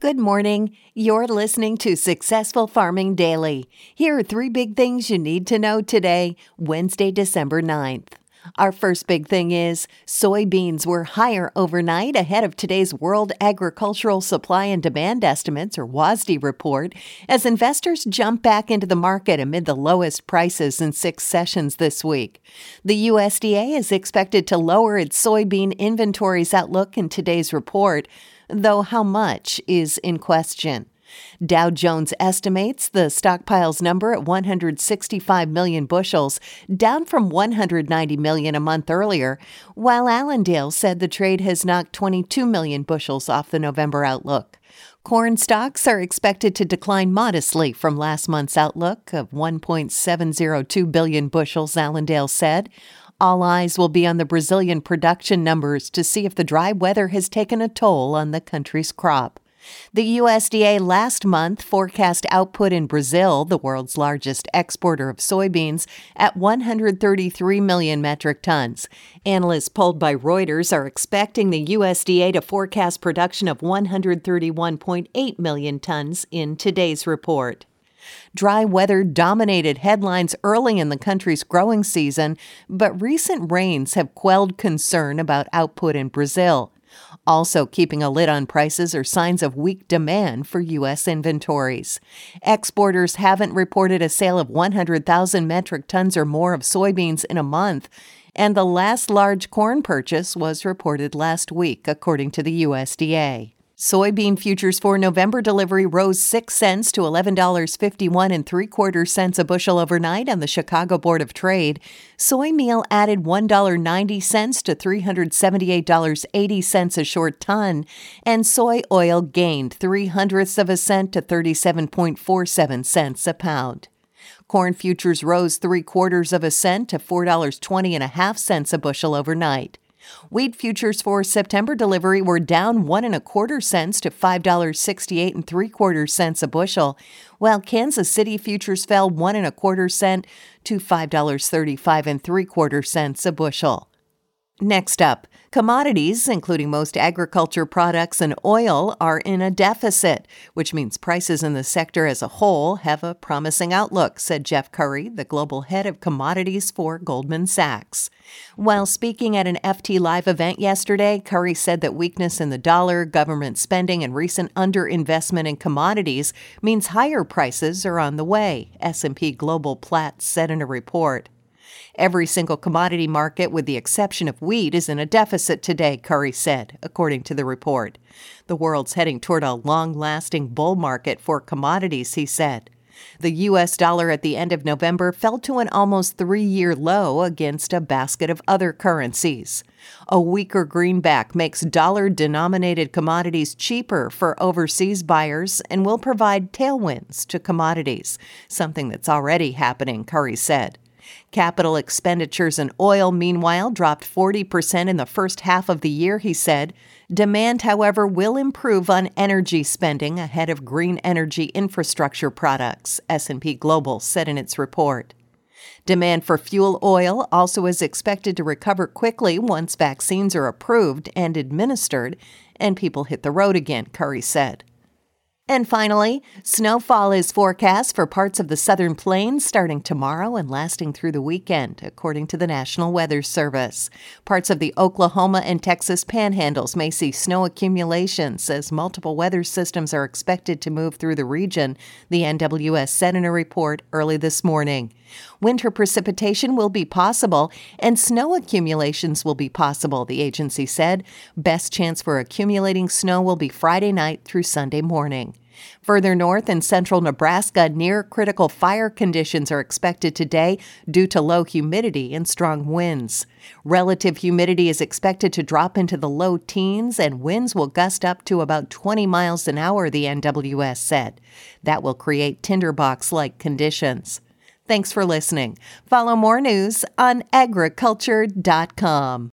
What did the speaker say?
Good morning. You're listening to Successful Farming Daily. Here are three big things you need to know today, Wednesday, December 9th. Our first big thing is soybeans were higher overnight ahead of today's World Agricultural Supply and Demand Estimates, or WASDE report, as investors jump back into the market amid the lowest prices in six sessions this week. The USDA is expected to lower its soybean inventories outlook in today's report though how much is in question. Dow Jones estimates the stockpiles number at 165 million bushels, down from 190 million a month earlier, while Allendale said the trade has knocked 22 million bushels off the November outlook. Corn stocks are expected to decline modestly from last month's outlook of 1.702 billion bushels, Allendale said. All eyes will be on the Brazilian production numbers to see if the dry weather has taken a toll on the country's crop. The USDA last month forecast output in Brazil, the world's largest exporter of soybeans, at 133 million metric tons. Analysts polled by Reuters are expecting the USDA to forecast production of 131.8 million tons in today's report. Dry weather dominated headlines early in the country's growing season, but recent rains have quelled concern about output in Brazil. Also, keeping a lid on prices are signs of weak demand for U.S. inventories. Exporters haven't reported a sale of 100,000 metric tons or more of soybeans in a month, and the last large corn purchase was reported last week, according to the USDA. Soybean futures for November delivery rose 6 cents to $11.51 and 3 quarter cents a bushel overnight on the Chicago Board of Trade. Soy meal added $1.90 to $378.80 a short ton, and soy oil gained 3 hundredths of a cent to 37.47 cents a pound. Corn futures rose 3 quarters of a cent to $4.20 and a half cents a bushel overnight. Wheat futures for September delivery were down one and a quarter cents to five dollars sixty-eight and three quarters cents a bushel, while Kansas City futures fell one and a quarter cent to five dollars thirty-five and three quarter cents a bushel. Next up, commodities, including most agriculture products and oil, are in a deficit, which means prices in the sector as a whole have a promising outlook, said Jeff Currie, the global head of commodities for Goldman Sachs. While speaking at an FT Live event yesterday, Currie said that weakness in the dollar, government spending, and recent underinvestment in commodities means higher prices are on the way, S&P Global Platts said in a report. Every single commodity market, with the exception of wheat, is in a deficit today, Currie said, according to the report. The world's heading toward a long lasting bull market for commodities, he said. The U.S. dollar at the end of November fell to an almost three year low against a basket of other currencies. A weaker greenback makes dollar denominated commodities cheaper for overseas buyers and will provide tailwinds to commodities, something that's already happening, Currie said. Capital expenditures in oil, meanwhile, dropped 40% in the first half of the year, he said. Demand, however, will improve on energy spending ahead of green energy infrastructure products, S&P Global said in its report. Demand for fuel oil also is expected to recover quickly once vaccines are approved and administered and people hit the road again, Currie said. And finally, snowfall is forecast for parts of the southern plains starting tomorrow and lasting through the weekend, according to the National Weather Service. Parts of the Oklahoma and Texas panhandles may see snow accumulations as multiple weather systems are expected to move through the region, the NWS said in a report early this morning. Winter precipitation will be possible and snow accumulations will be possible, the agency said. Best chance for accumulating snow will be Friday night through Sunday morning. Further north in central Nebraska, near critical fire conditions are expected today due to low humidity and strong winds. Relative humidity is expected to drop into the low teens, and winds will gust up to about 20 miles an hour, the NWS said. That will create tinderbox like conditions. Thanks for listening. Follow more news on agriculture.com.